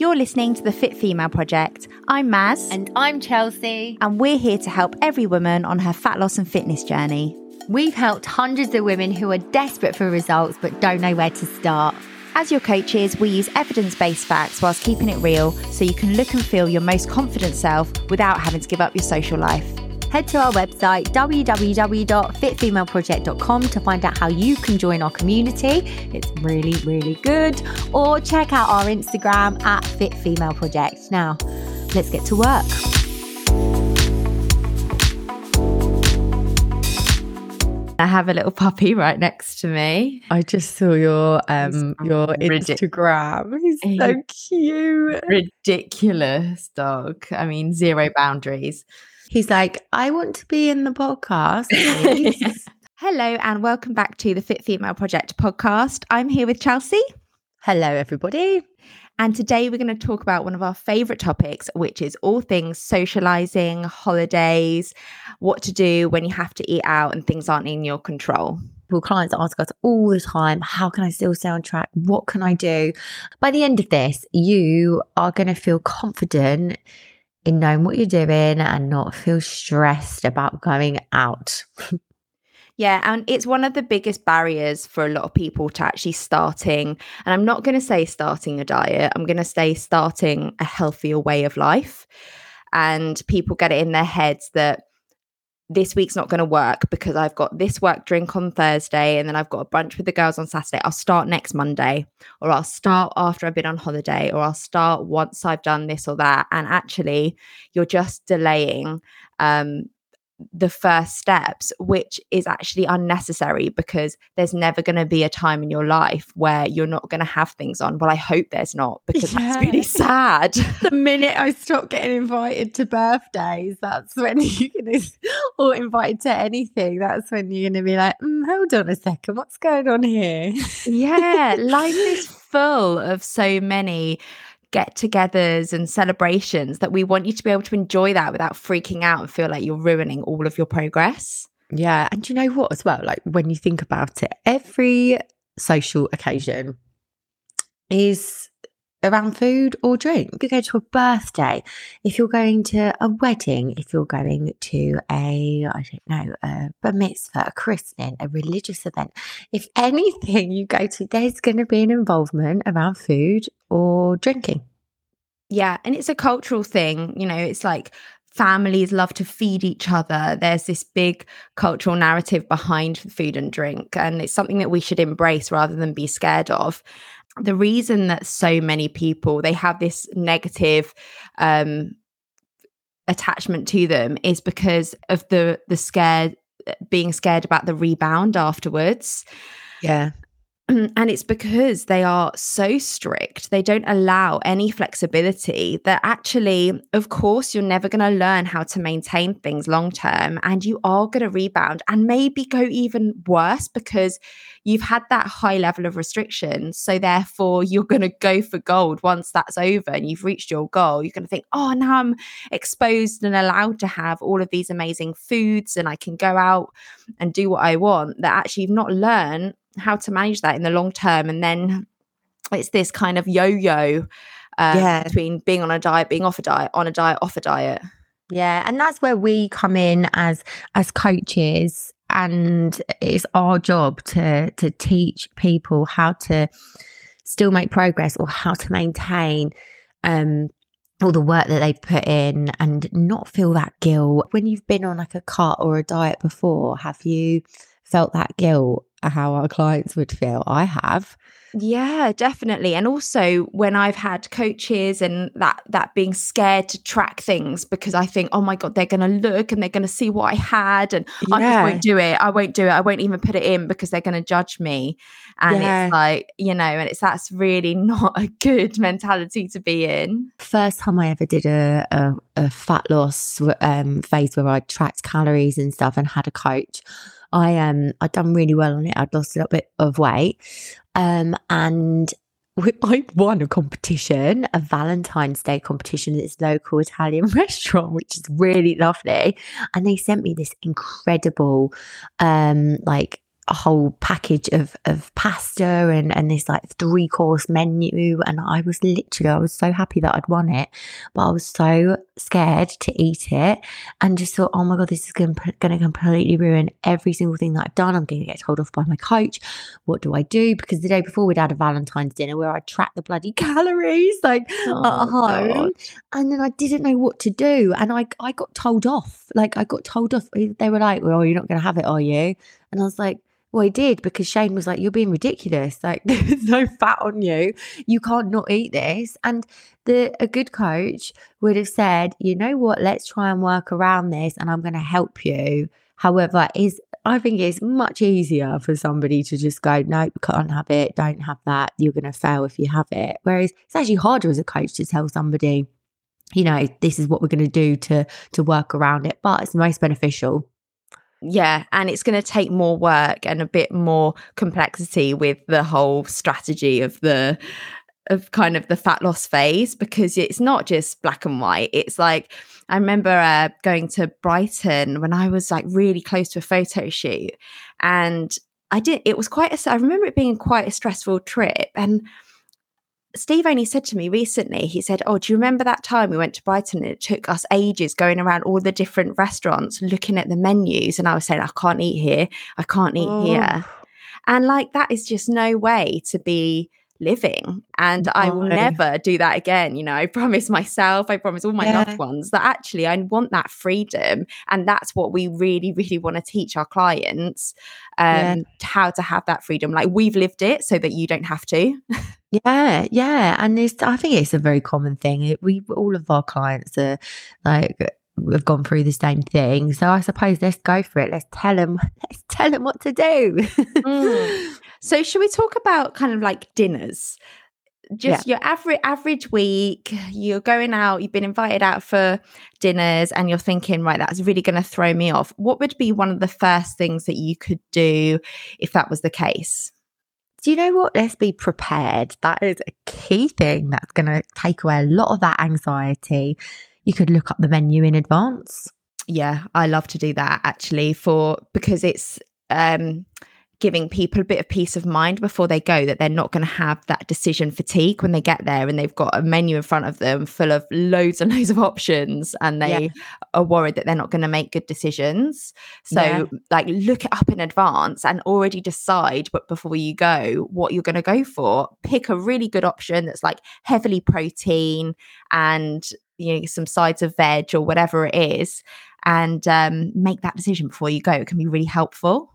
You're listening to the Fit Female Project. I'm Maz. And I'm Chelsea. And we're here to help every woman on her fat loss and fitness journey. We've helped hundreds of women who are desperate for results but don't know where to start. As your coaches, we use evidence based facts whilst keeping it real so you can look and feel your most confident self without having to give up your social life. Head to our website, www.fitfemaleproject.com, to find out how you can join our community. It's really, really good. Or check out our Instagram at Fit Female Project. Now, let's get to work. I have a little puppy right next to me. I just saw your um your Instagram. He's so cute. Ridiculous dog. I mean, zero boundaries. He's like, I want to be in the podcast. Hello, and welcome back to the Fit Female Project podcast. I'm here with Chelsea. Hello, everybody. And today we're going to talk about one of our favorite topics, which is all things socializing, holidays, what to do when you have to eat out and things aren't in your control. Well, clients ask us all the time, how can I still stay on track? What can I do? By the end of this, you are going to feel confident in knowing what you're doing and not feel stressed about going out. Yeah, and it's one of the biggest barriers for a lot of people to actually starting. And I'm not going to say starting a diet, I'm going to say starting a healthier way of life. And people get it in their heads that this week's not going to work because I've got this work drink on Thursday and then I've got a brunch with the girls on Saturday. I'll start next Monday or I'll start after I've been on holiday or I'll start once I've done this or that. And actually, you're just delaying um, the first steps, which is actually unnecessary because there's never going to be a time in your life where you're not going to have things on. Well, I hope there's not because yeah. that's really sad. the minute I stop getting invited to birthdays, that's when you're going to, or invited to anything, that's when you're going to be like, mm, hold on a second, what's going on here? yeah, life is full of so many get togethers and celebrations that we want you to be able to enjoy that without freaking out and feel like you're ruining all of your progress. Yeah. And you know what, as well? Like when you think about it, every social occasion is around food or drink. If you go to a birthday, if you're going to a wedding, if you're going to a, I don't know, a bar mitzvah, a christening, a religious event, if anything you go to, there's going to be an involvement around food or drinking. Yeah. And it's a cultural thing. You know, it's like families love to feed each other. There's this big cultural narrative behind food and drink. And it's something that we should embrace rather than be scared of the reason that so many people they have this negative um attachment to them is because of the the scared being scared about the rebound afterwards. Yeah and it's because they are so strict they don't allow any flexibility that actually of course you're never going to learn how to maintain things long term and you are going to rebound and maybe go even worse because you've had that high level of restriction. So therefore you're going to go for gold once that's over and you've reached your goal. You're going to think oh now i'm exposed and allowed to have all of these amazing foods and i can go out and do what i want that actually you've not learned how to manage that in the long term and then it's this kind of yo-yo uh, yeah. between being on a diet being off a diet on a diet off a diet yeah and that's where we come in as as coaches and it's our job to to teach people how to still make progress or how to maintain um all the work that they've put in and not feel that guilt when you've been on like a cut or a diet before have you felt that guilt how our clients would feel. I have. Yeah, definitely. And also when I've had coaches and that that being scared to track things because I think, oh my God, they're gonna look and they're gonna see what I had and yeah. I just won't do it. I won't do it. I won't even put it in because they're gonna judge me. And yeah. it's like, you know, and it's that's really not a good mentality to be in. First time I ever did a a, a fat loss um, phase where I tracked calories and stuff and had a coach. I um I'd done really well on it. I'd lost a little bit of weight. Um and I won a competition, a Valentine's Day competition at this local Italian restaurant, which is really lovely. And they sent me this incredible, um, like a whole package of of pasta and and this like three course menu and I was literally I was so happy that I'd won it but I was so scared to eat it and just thought oh my god this is going to completely ruin every single thing that I've done. I'm going to get told off by my coach. What do I do? Because the day before we'd had a Valentine's dinner where I tracked the bloody calories like oh, at home god. and then I didn't know what to do and I I got told off like I got told off. They were like well you're not going to have it are you? And I was like well, he did because Shane was like, You're being ridiculous. Like, there's no fat on you. You can't not eat this. And the a good coach would have said, You know what? Let's try and work around this and I'm going to help you. However, is I think it's much easier for somebody to just go, Nope, can't have it, don't have that. You're gonna fail if you have it. Whereas it's actually harder as a coach to tell somebody, you know, this is what we're gonna do to to work around it. But it's most beneficial yeah and it's going to take more work and a bit more complexity with the whole strategy of the of kind of the fat loss phase because it's not just black and white. It's like i remember uh, going to brighton when i was like really close to a photo shoot and i did it was quite a i remember it being quite a stressful trip and Steve only said to me recently, he said, Oh, do you remember that time we went to Brighton and it took us ages going around all the different restaurants looking at the menus? And I was saying, I can't eat here. I can't eat oh. here. And like, that is just no way to be living. And. I will never do that again. You know, I promise myself, I promise all my yeah. loved ones that actually I want that freedom. And that's what we really, really want to teach our clients um, yeah. how to have that freedom. Like, we've lived it so that you don't have to. Yeah, yeah, and it's I think it's a very common thing. It, we all of our clients are like we've gone through the same thing. So I suppose let's go for it. Let's tell them. Let's tell them what to do. mm. So should we talk about kind of like dinners? Just yeah. your average average week. You're going out. You've been invited out for dinners, and you're thinking, right, that's really going to throw me off. What would be one of the first things that you could do if that was the case? do you know what? Let's be prepared. That is a key thing that's going to take away a lot of that anxiety. You could look up the menu in advance. Yeah, I love to do that actually for because it's um giving people a bit of peace of mind before they go that they're not going to have that decision fatigue when they get there and they've got a menu in front of them full of loads and loads of options and they yeah. are worried that they're not going to make good decisions. So yeah. like look it up in advance and already decide but before you go what you're going to go for. Pick a really good option that's like heavily protein and you know some sides of veg or whatever it is and um, make that decision before you go. It can be really helpful.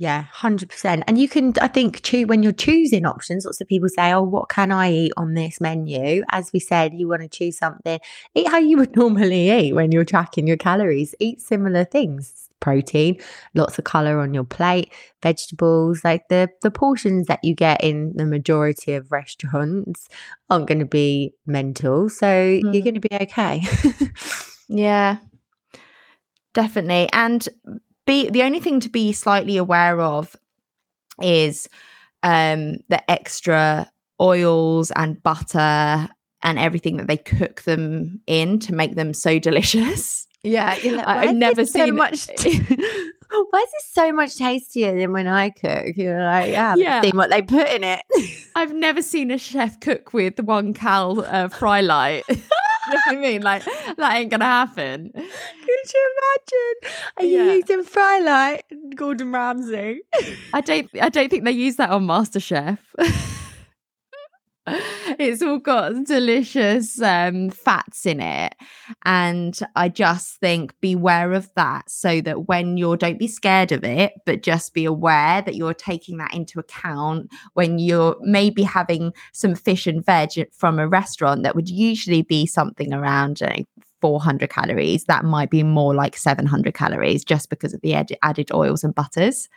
Yeah, 100%. And you can, I think, choose when you're choosing options, lots of people say, Oh, what can I eat on this menu? As we said, you want to choose something, eat how you would normally eat when you're tracking your calories, eat similar things protein, lots of color on your plate, vegetables, like the the portions that you get in the majority of restaurants aren't going to be mental, so mm. you're going to be okay. yeah. Definitely. And be the only thing to be slightly aware of is um the extra oils and butter and everything that they cook them in to make them so delicious. Yeah, like, I've never seen so much. T- why is this so much tastier than when I cook? You're like, yeah, yeah. seen what they put in it. I've never seen a chef cook with one cal uh, Frylight. you know what I mean? Like that ain't gonna happen. Could you imagine? Are yeah. you using Frylight, and Gordon Ramsay? I don't. I don't think they use that on MasterChef. it's all got delicious um, fats in it. And I just think beware of that so that when you're, don't be scared of it, but just be aware that you're taking that into account when you're maybe having some fish and veg from a restaurant that would usually be something around you know, 400 calories. That might be more like 700 calories just because of the ed- added oils and butters.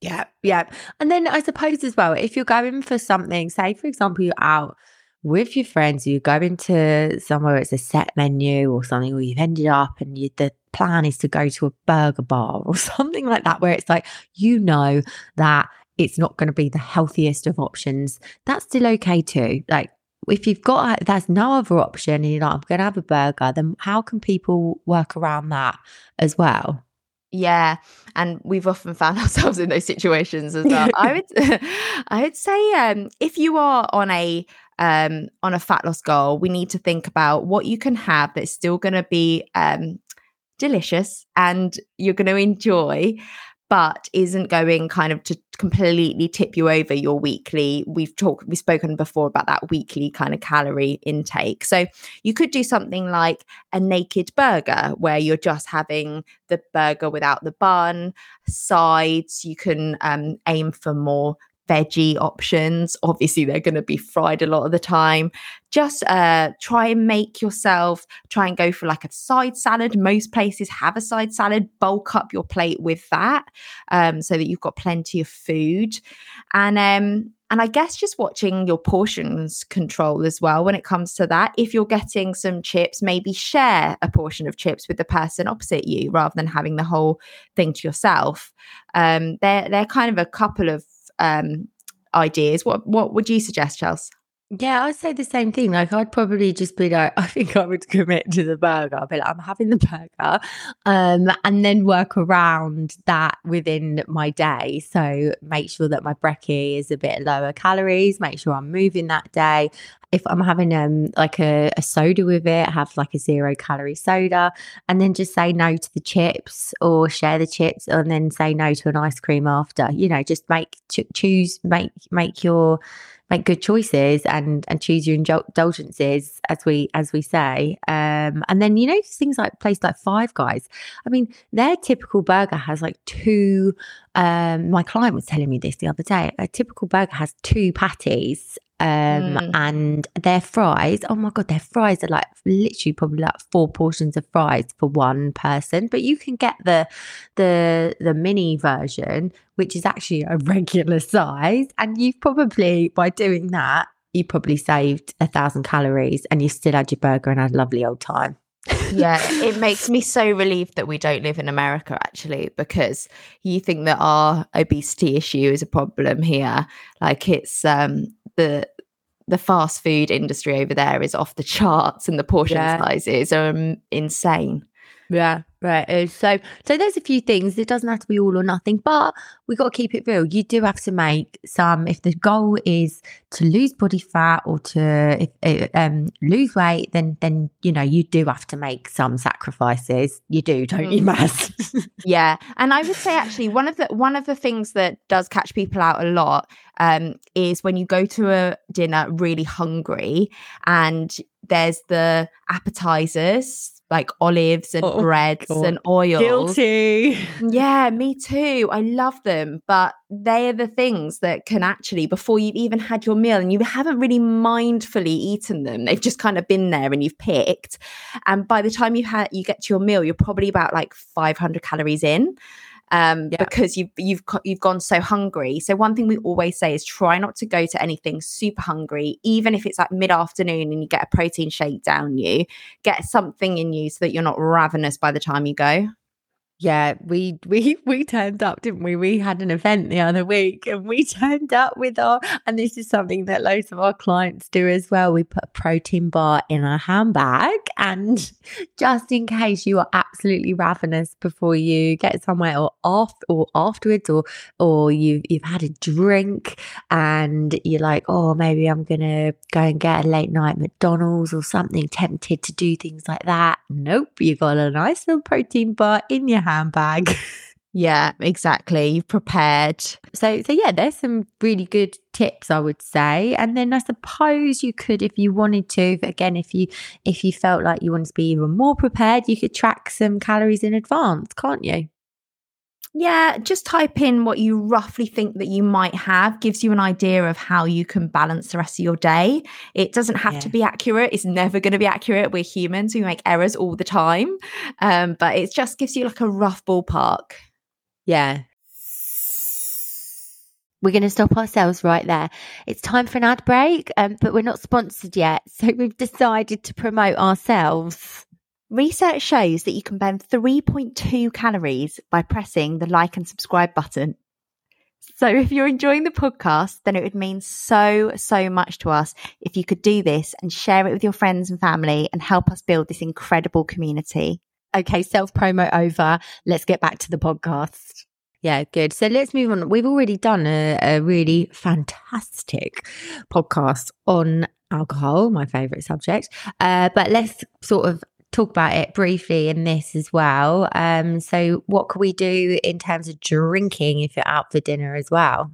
Yeah, yeah. And then I suppose as well, if you're going for something, say for example, you're out with your friends, you go into somewhere it's a set menu or something, or you've ended up and you, the plan is to go to a burger bar or something like that, where it's like, you know, that it's not going to be the healthiest of options. That's still okay too. Like, if you've got, if there's no other option and you're like, I'm going to have a burger, then how can people work around that as well? Yeah, and we've often found ourselves in those situations as well. I would, I would say, um, if you are on a um, on a fat loss goal, we need to think about what you can have that's still going to be um, delicious and you're going to enjoy, but isn't going kind of to completely tip you over your weekly we've talked we've spoken before about that weekly kind of calorie intake. So you could do something like a naked burger where you're just having the burger without the bun sides you can um, aim for more veggie options. Obviously, they're going to be fried a lot of the time. Just uh, try and make yourself, try and go for like a side salad. Most places have a side salad. Bulk up your plate with that um, so that you've got plenty of food. And, um, and I guess just watching your portions control as well when it comes to that. If you're getting some chips, maybe share a portion of chips with the person opposite you rather than having the whole thing to yourself. Um, they're, they're kind of a couple of um, ideas. What what would you suggest, Chelsea? Yeah, I'd say the same thing. Like, I'd probably just be like, I think I would commit to the burger. I'd be like, I'm having the burger, um, and then work around that within my day. So make sure that my brekkie is a bit lower calories. Make sure I'm moving that day. If I'm having um like a, a soda with it, have like a zero calorie soda, and then just say no to the chips or share the chips, and then say no to an ice cream after. You know, just make choose make make your make good choices and and choose your indulgences as we as we say. Um and then you know things like place like five guys. I mean their typical burger has like two um my client was telling me this the other day a typical burger has two patties um mm. and their fries oh my god their fries are like literally probably like four portions of fries for one person but you can get the the the mini version which is actually a regular size and you've probably by doing that you probably saved a thousand calories and you still had your burger and had a lovely old time yeah, it makes me so relieved that we don't live in America actually, because you think that our obesity issue is a problem here. Like it's um the the fast food industry over there is off the charts and the portion yeah. sizes are um, insane. Yeah, right. So, so there's a few things. It doesn't have to be all or nothing, but we got to keep it real. You do have to make some. If the goal is to lose body fat or to if, eh, um, lose weight, then then you know you do have to make some sacrifices. You do, don't you, mm. Maz? yeah, and I would say actually one of the one of the things that does catch people out a lot um, is when you go to a dinner really hungry and there's the appetizers like olives and oh, breads God. and oils. Guilty. Yeah, me too. I love them, but they are the things that can actually, before you've even had your meal and you haven't really mindfully eaten them, they've just kind of been there and you've picked. And by the time you had you get to your meal, you're probably about like 500 calories in um, yeah. because you've you've you've gone so hungry. So one thing we always say is try not to go to anything super hungry, even if it's like mid afternoon and you get a protein shake down you. Get something in you so that you're not ravenous by the time you go. Yeah, we we we turned up, didn't we? We had an event the other week and we turned up with our and this is something that loads of our clients do as well. We put a protein bar in our handbag and just in case you are absolutely ravenous before you get somewhere or off or afterwards or or you you've had a drink and you're like, oh maybe I'm gonna go and get a late night McDonald's or something, tempted to do things like that. Nope, you got a nice little protein bar in your handbag. Yeah, exactly. You've prepared. So so yeah, there's some really good tips I would say. And then I suppose you could if you wanted to, again if you if you felt like you wanted to be even more prepared, you could track some calories in advance, can't you? Yeah, just type in what you roughly think that you might have, gives you an idea of how you can balance the rest of your day. It doesn't have yeah. to be accurate. It's never going to be accurate. We're humans, we make errors all the time. Um, but it just gives you like a rough ballpark. Yeah. We're going to stop ourselves right there. It's time for an ad break, um, but we're not sponsored yet. So we've decided to promote ourselves. Research shows that you can burn 3.2 calories by pressing the like and subscribe button. So if you're enjoying the podcast, then it would mean so, so much to us if you could do this and share it with your friends and family and help us build this incredible community. Okay, self promo over. Let's get back to the podcast. Yeah, good. So let's move on. We've already done a, a really fantastic podcast on alcohol, my favorite subject. Uh, but let's sort of talk about it briefly in this as well. Um, so, what can we do in terms of drinking if you're out for dinner as well?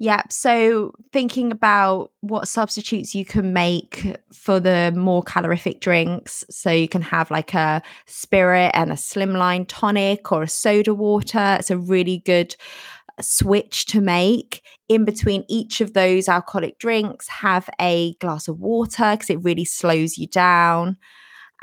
Yeah. So thinking about what substitutes you can make for the more calorific drinks. So you can have like a spirit and a slimline tonic or a soda water. It's a really good uh, switch to make. In between each of those alcoholic drinks, have a glass of water because it really slows you down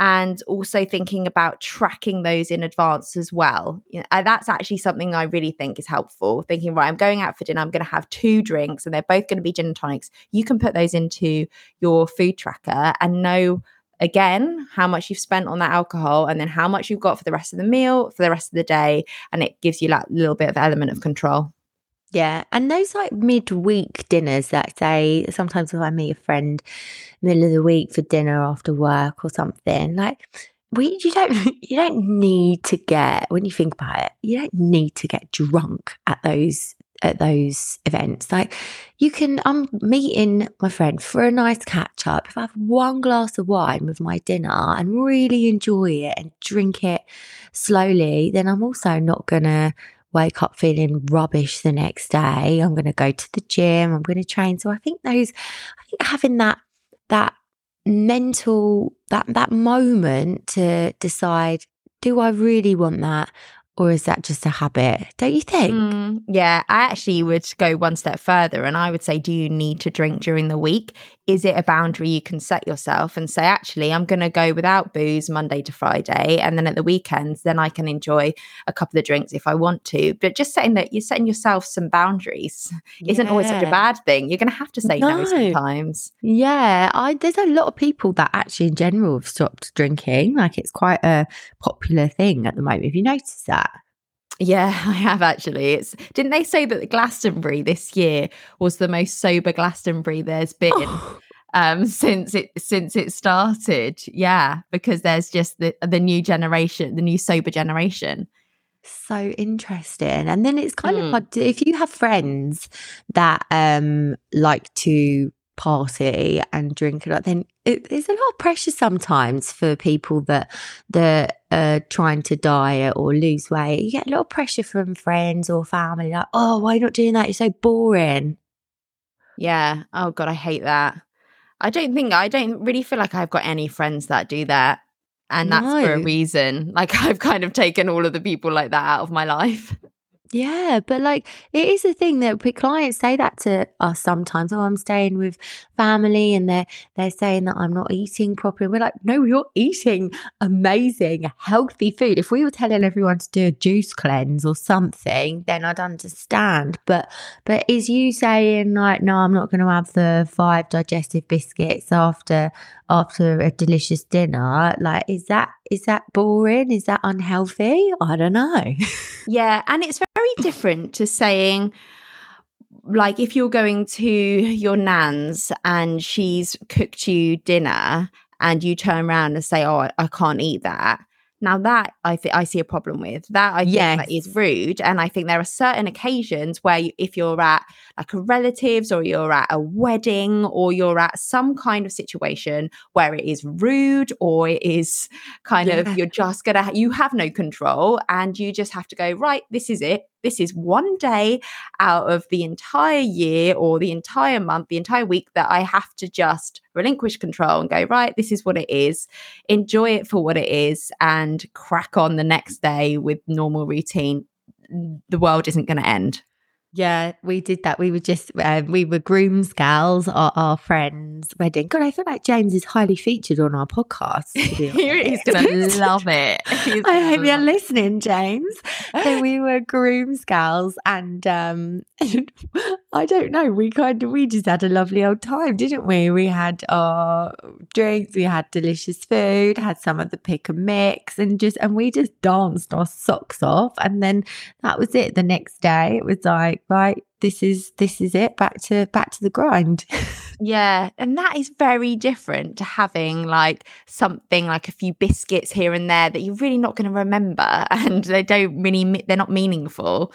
and also thinking about tracking those in advance as well. You know, that's actually something I really think is helpful. Thinking, right, I'm going out for dinner, I'm going to have two drinks, and they're both going to be gin and tonics. You can put those into your food tracker and know again how much you've spent on that alcohol and then how much you've got for the rest of the meal for the rest of the day and it gives you that little bit of element of control yeah. And those like midweek dinners that say sometimes if I meet a friend middle of the week for dinner after work or something, like we you don't you don't need to get when you think about it, you don't need to get drunk at those at those events. Like you can I'm meeting my friend for a nice catch up. If I have one glass of wine with my dinner and really enjoy it and drink it slowly, then I'm also not gonna wake up feeling rubbish the next day. I'm going to go to the gym. I'm going to train. So I think those, I think having that, that mental, that, that moment to decide, do I really want that? Or is that just a habit? Don't you think? Mm, yeah, I actually would go one step further and I would say, do you need to drink during the week? Is it a boundary you can set yourself and say actually i'm going to go without booze monday to friday and then at the weekends then i can enjoy a couple of drinks if i want to. But just saying that you're setting yourself some boundaries yeah. isn't always such a bad thing. You're going to have to say no, no. sometimes. Yeah i there's a lot of people that actually in general have stopped drinking. Like it's quite a popular thing at the moment. Have you noticed that yeah, I have actually. It's didn't they say that the Glastonbury this year was the most sober Glastonbury there's been oh. um since it since it started. Yeah, because there's just the the new generation, the new sober generation. So interesting. And then it's kind mm. of like if you have friends that um like to party and drink a lot, then it, there's a lot of pressure sometimes for people that that are trying to diet or lose weight. You get a lot of pressure from friends or family, like, "Oh, why are you not doing that? You're so boring." Yeah. Oh God, I hate that. I don't think I don't really feel like I've got any friends that do that. And that's no. for a reason. Like I've kind of taken all of the people like that out of my life. Yeah, but like it is a thing that clients say that to us sometimes. Oh, I'm staying with family and they're they're saying that I'm not eating properly. And We're like, no, you're eating amazing, healthy food. If we were telling everyone to do a juice cleanse or something, then I'd understand. But but is you saying like, no, I'm not gonna have the five digestive biscuits after after a delicious dinner like is that is that boring? Is that unhealthy? I don't know. Yeah and it's very different to saying like if you're going to your nan's and she's cooked you dinner and you turn around and say oh i, can't eat that now that I think I see a problem with that. I think yes. that is rude, and I think there are certain occasions where you, if you're at like a relatives or you're at a wedding or you're at some kind of situation where it is rude or it is kind yeah. of you're just gonna you have no control and you just have to go right. This is it this is one day out of the entire year or the entire month, the entire week that I have to just relinquish control and go, right, this is what it is. Enjoy it for what it is and crack on the next day with normal routine. The world isn't going to end. Yeah, we did that. We were just um, we were grooms gals our, our friends' wedding. God, I feel like James is highly featured on our podcast. He's gonna love it. He's I hope you're listening, James. So we were grooms gals, and um, I don't know. We kind of we just had a lovely old time, didn't we? We had our drinks, we had delicious food, had some of the pick and mix, and just and we just danced our socks off. And then that was it. The next day, it was like, right, this is this is it. Back to back to the grind. Yeah, and that is very different to having like something like a few biscuits here and there that you're really not going to remember and they don't really they're not meaningful.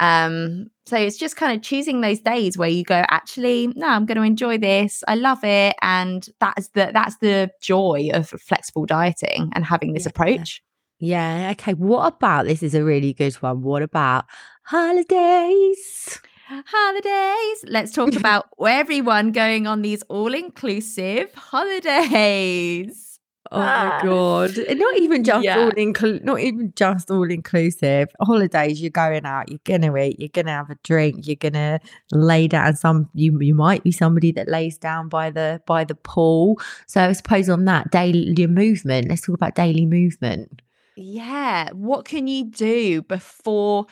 Um so it's just kind of choosing those days where you go actually no I'm going to enjoy this. I love it and that's the that's the joy of flexible dieting and having this Yeah. approach. Yeah. Okay. What about this? Is a really good one. What about holidays? Holidays. Let's talk about everyone going on these all-inclusive holidays. Oh my Ah. god! And Not even just Yeah. all inclusive. Not even just all inclusive. Holidays. You're going out. You're gonna eat. You're gonna have a drink. You're gonna lay down. Some you you might be somebody that lays down by the by the pool. So I suppose on that daily your movement. Let's talk about daily movement. Yeah. What can you do before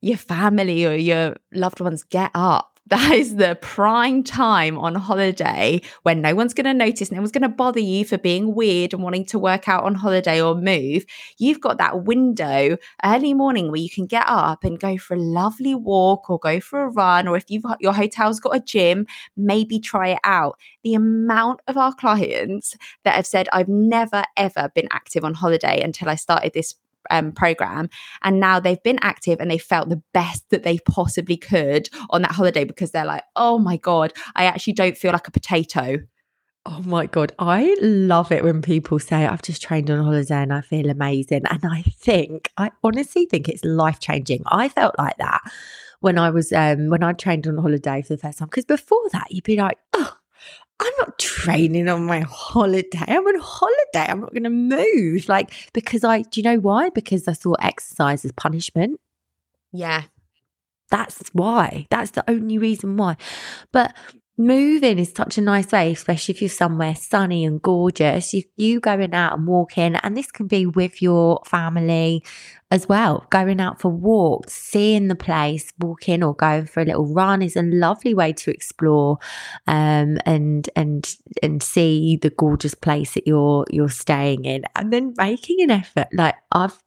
your family or your loved ones get up? That is the prime time on holiday when no one's going to notice, no one's going to bother you for being weird and wanting to work out on holiday or move. You've got that window early morning where you can get up and go for a lovely walk or go for a run. Or if you've your hotel's got a gym, maybe try it out. The amount of our clients that have said, I've never ever been active on holiday until I started this um, program. And now they've been active and they felt the best that they possibly could on that holiday because they're like, oh my God, I actually don't feel like a potato. Oh my God. I love it when people say, I've just trained on holiday and I feel amazing. And I think, I honestly think it's life changing. I felt like that when I was, um, when I trained on holiday for the first time. Because before that, you'd be like, oh, I'm not training on my holiday. I'm on holiday. I'm not going to move. Like, because I, do you know why? Because I thought exercise is punishment. Yeah. That's why. That's the only reason why. But moving is such a nice way, especially if you're somewhere sunny and gorgeous. You you going out and walking, and this can be with your family as well. Going out for walks, seeing the place, walking or going for a little run is a lovely way to explore um and and and see the gorgeous place that you're you're staying in and then making an effort. Like I've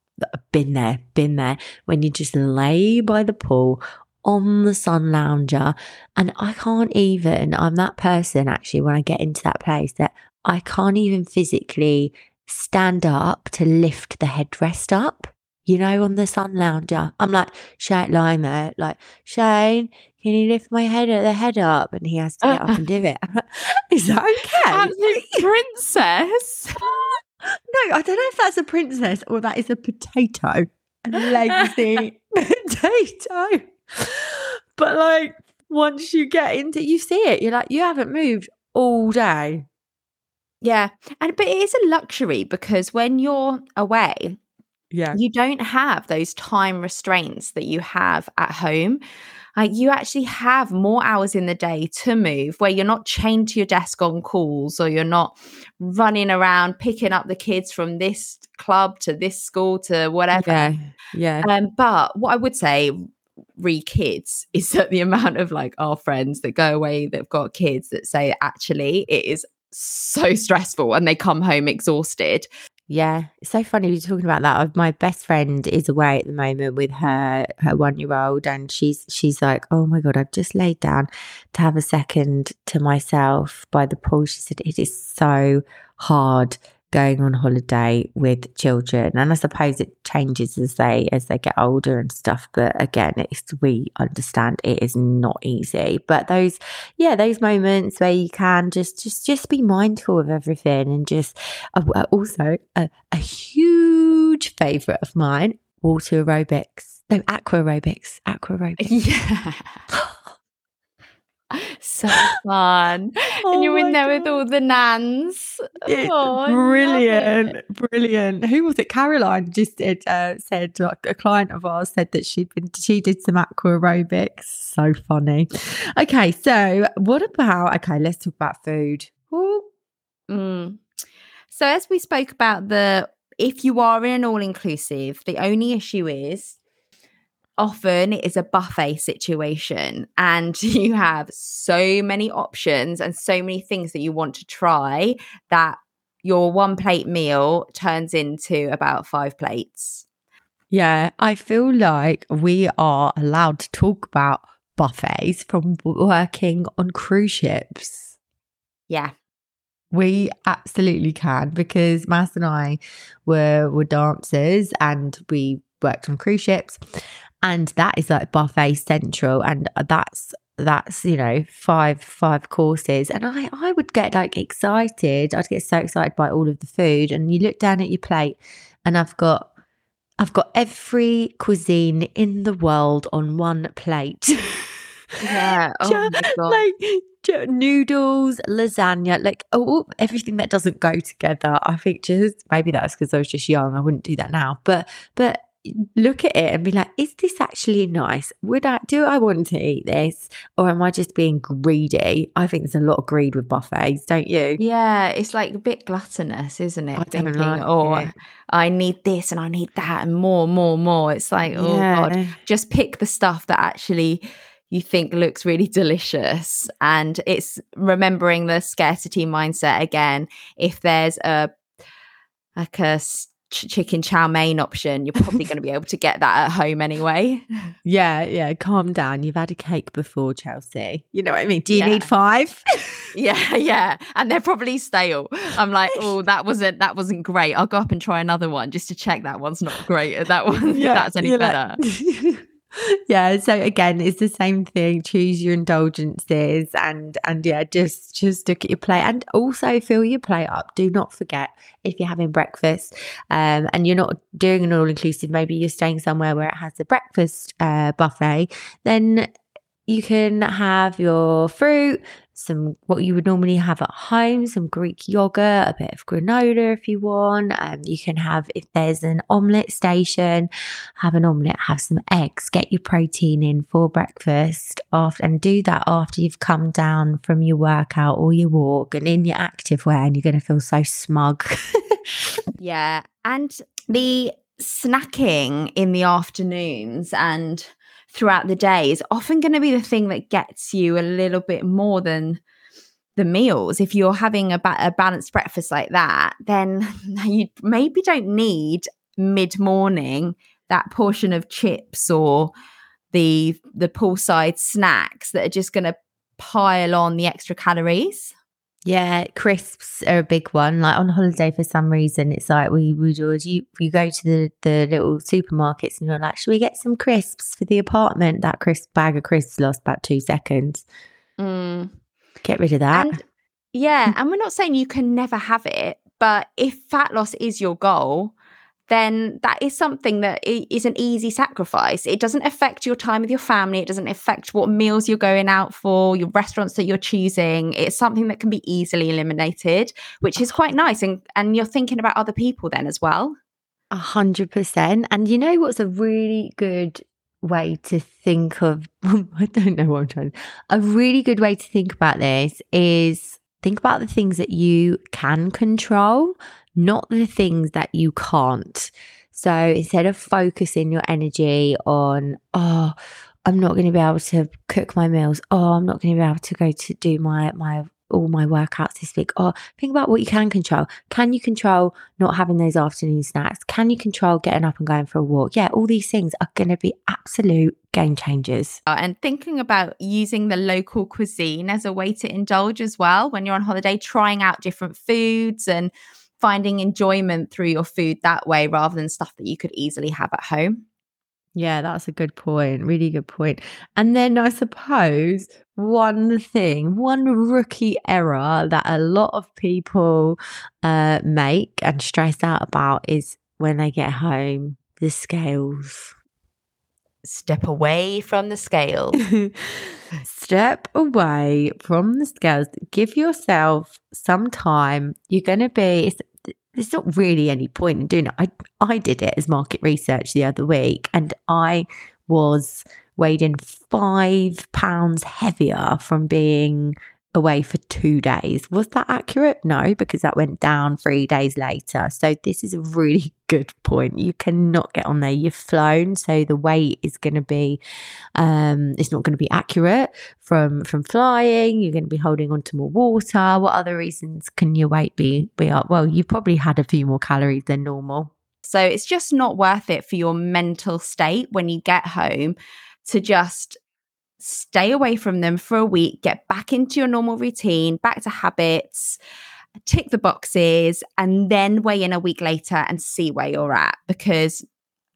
been there, been there when you just lay by the pool on the sun lounger. And I can't even, I'm that person actually, when I get into that place that I can't even physically stand up to lift the headrest up, you know, on the sun lounger. I'm like, Shane, lying there, like, Shane, can you lift my head, at the head up? And he has to get up and do it. Is that okay? Absolute princess. No, I don't know if that's a princess or that is a potato. A lazy potato. But like once you get into you see it, you're like, you haven't moved all day. Yeah. And but it is a luxury because when you're away, Yeah. you don't have those time restraints that you have at home. Like you actually have more hours in the day to move where you're not chained to your desk on calls or you're not running around picking up the kids from this club to this school to whatever. Yeah. Yeah. Um, but what I would say, re kids, is that the amount of like our friends that go away that've got kids that say actually it is so stressful and they come home exhausted. Yeah, it's so funny you're talking about that. My best friend is away at the moment with her her one year old, and she's she's like, "Oh my god, I've just laid down to have a second to myself by the pool." She said it is so hard going on holiday with children, and I suppose it changes as they as they get older and stuff. But again, it's we understand it is not easy. But those, yeah, those moments where you can just just just be mindful of everything and just uh, uh, also a, a huge favorite of mine water aerobics no aqua aerobics aqua aerobics Yeah. so fun. Oh and you're in there with all the nans. Oh, brilliant, brilliant. Who was it? Caroline just said, uh, said like a client of ours said that she'd been she did some aqua aerobics. So funny. Okay, so what about? Okay, let's talk about food. Mm. So as we spoke about the if you are in an all inclusive, the only issue is often it is a buffet situation and you have so many options and so many things that you want to try that your one plate meal turns into about five plates. Yeah, I feel like we are allowed to talk about buffets from working on cruise ships. Yeah. We absolutely can because Maz and I were were dancers and we worked on cruise ships and that is like buffet central and that's that's you know five five courses. And i i would get like excited. I'd get so excited by all of the food. And you look down at your plate and i've got i've got every cuisine in the world on one plate. Yeah. Oh like noodles lasagna like oh, oh everything that doesn't go together. I think just maybe that's because i was just young. I wouldn't do that now. But but look at it and be like, is this actually nice? Would I do I want to eat this? Or am I just being greedy? I think there's a lot of greed with buffets, don't you? Yeah, it's like a bit gluttonous, isn't it? I Thinking, like oh, it. I need this and I need that and more, more, more. It's like, oh yeah. God, just pick the stuff that actually you think looks really delicious. And it's remembering the scarcity mindset again. If there's a like a ch- chicken chow mein option, you're probably going to be able to get that at home anyway. Yeah, yeah. Calm down. You've had a cake before, Chelsea. You know what I mean? Do you yeah. need five? yeah, yeah. And they're probably stale. I'm like, oh, that wasn't that wasn't great. I'll go up and try another one just to check that one's not great. That one, yeah, that's any better. Like- yeah so again it's the same thing choose your indulgences and and yeah just just look at your plate and also fill your plate up. Do not forget if you're having breakfast um, and you're not doing an all-inclusive maybe you're staying somewhere where it has a breakfast uh, buffet then you can have your fruit some what you would normally have at home, some Greek yogurt, a bit of granola if you want. Um, you can have, if there's an omelette station, have an omelette, have some eggs, get your protein in for breakfast after, and do that after you've come down from your workout or your walk and in your active wear, and you're going to feel so smug. yeah. And the snacking in the afternoons and throughout the day is often going to be the thing that gets you a little bit more than the meals. If you're having a, ba- a balanced breakfast like that, then you maybe don't need mid morning that portion of chips or the the poolside snacks that are just going to pile on the extra calories. Yeah, crisps are a big one. Like on holiday, for some reason, it's like we would always you you go to the the little supermarkets and you're like, should we get some crisps for the apartment? That crisp bag of crisps lost about two seconds. Mm. Get rid of that. And, yeah, and we're not saying you can never have it, but if fat loss is your goal, then that is something that is an easy sacrifice. It doesn't affect your time with your family. It doesn't affect what meals you're going out for, your restaurants that you're choosing. It's something that can be easily eliminated, which is quite nice. And and you're thinking about other people then as well. A hundred percent. And you know what's a really good way to think of I don't know what I'm trying. A really good way to think about this is think about the things that you can control not the things that you can't. So instead of focusing your energy on, oh, I'm not going to be able to cook my meals. Oh, I'm not going to be able to go to do my my all my workouts this week. Oh, think about what you can control. Can you control not having those afternoon snacks? Can you control getting up and going for a walk? Yeah, all these things are going to be absolute game changers. Uh, and thinking about using the local cuisine as a way to indulge as well when you're on holiday, trying out different foods and finding enjoyment through your food that way rather than stuff that you could easily have at home. Yeah, that's a good point. Really good point. And then I suppose one thing, one rookie error that a lot of people uh, make and stress out about is when they get home, the scales. Step away from the scales. Step away from the scales. Give yourself some time. You're going to be, there's not really any point in doing it. I, I did it as market research the other week and I was weighed in five pounds heavier from being away for two days. Was that accurate? No, because that went down three days later. So this is a really good point. You cannot get on there. You've flown, so the weight is going to be, um, it's not going to be accurate from from flying. You're going to be holding on to more water. What other reasons can your weight be be up? Well, you've probably had a few more calories than normal. So it's just not worth it for your mental state when you get home to just stay away from them for a week, get back into your normal routine, back to habits tick the boxes, and then weigh in a week later and see where you're at. Because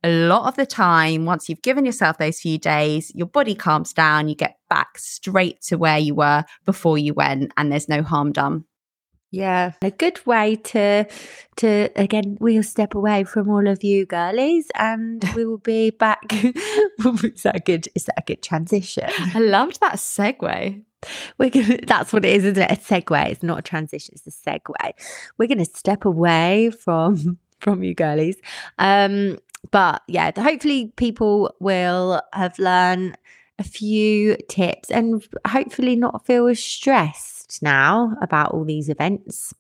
a lot of the time, once you've given yourself those few days, your body calms down, you get back straight to where you were before you went, and there's no harm done. Yeah, a good way to to again we'll step away from all of you girlies and we will be back. is that a good is that a good transition? I loved that segue. We're gonna that's what it is, isn't it? A segue. It's not a transition, it's a segue. We're gonna step away from from you girlies. Um, but yeah, hopefully people will have learned a few tips and hopefully not feel as stressed now about all these events.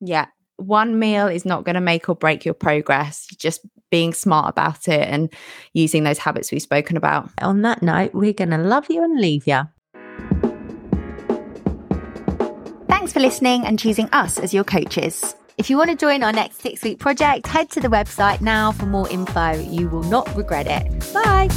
Yeah. One meal is not going to make or break your progress. Just being smart about it and using those habits we've spoken about. On that note, we're going to love you and leave you. Thanks for listening and choosing us as your coaches. If you want to join our next six week project, head to the website now for more info. You will not regret it. Bye.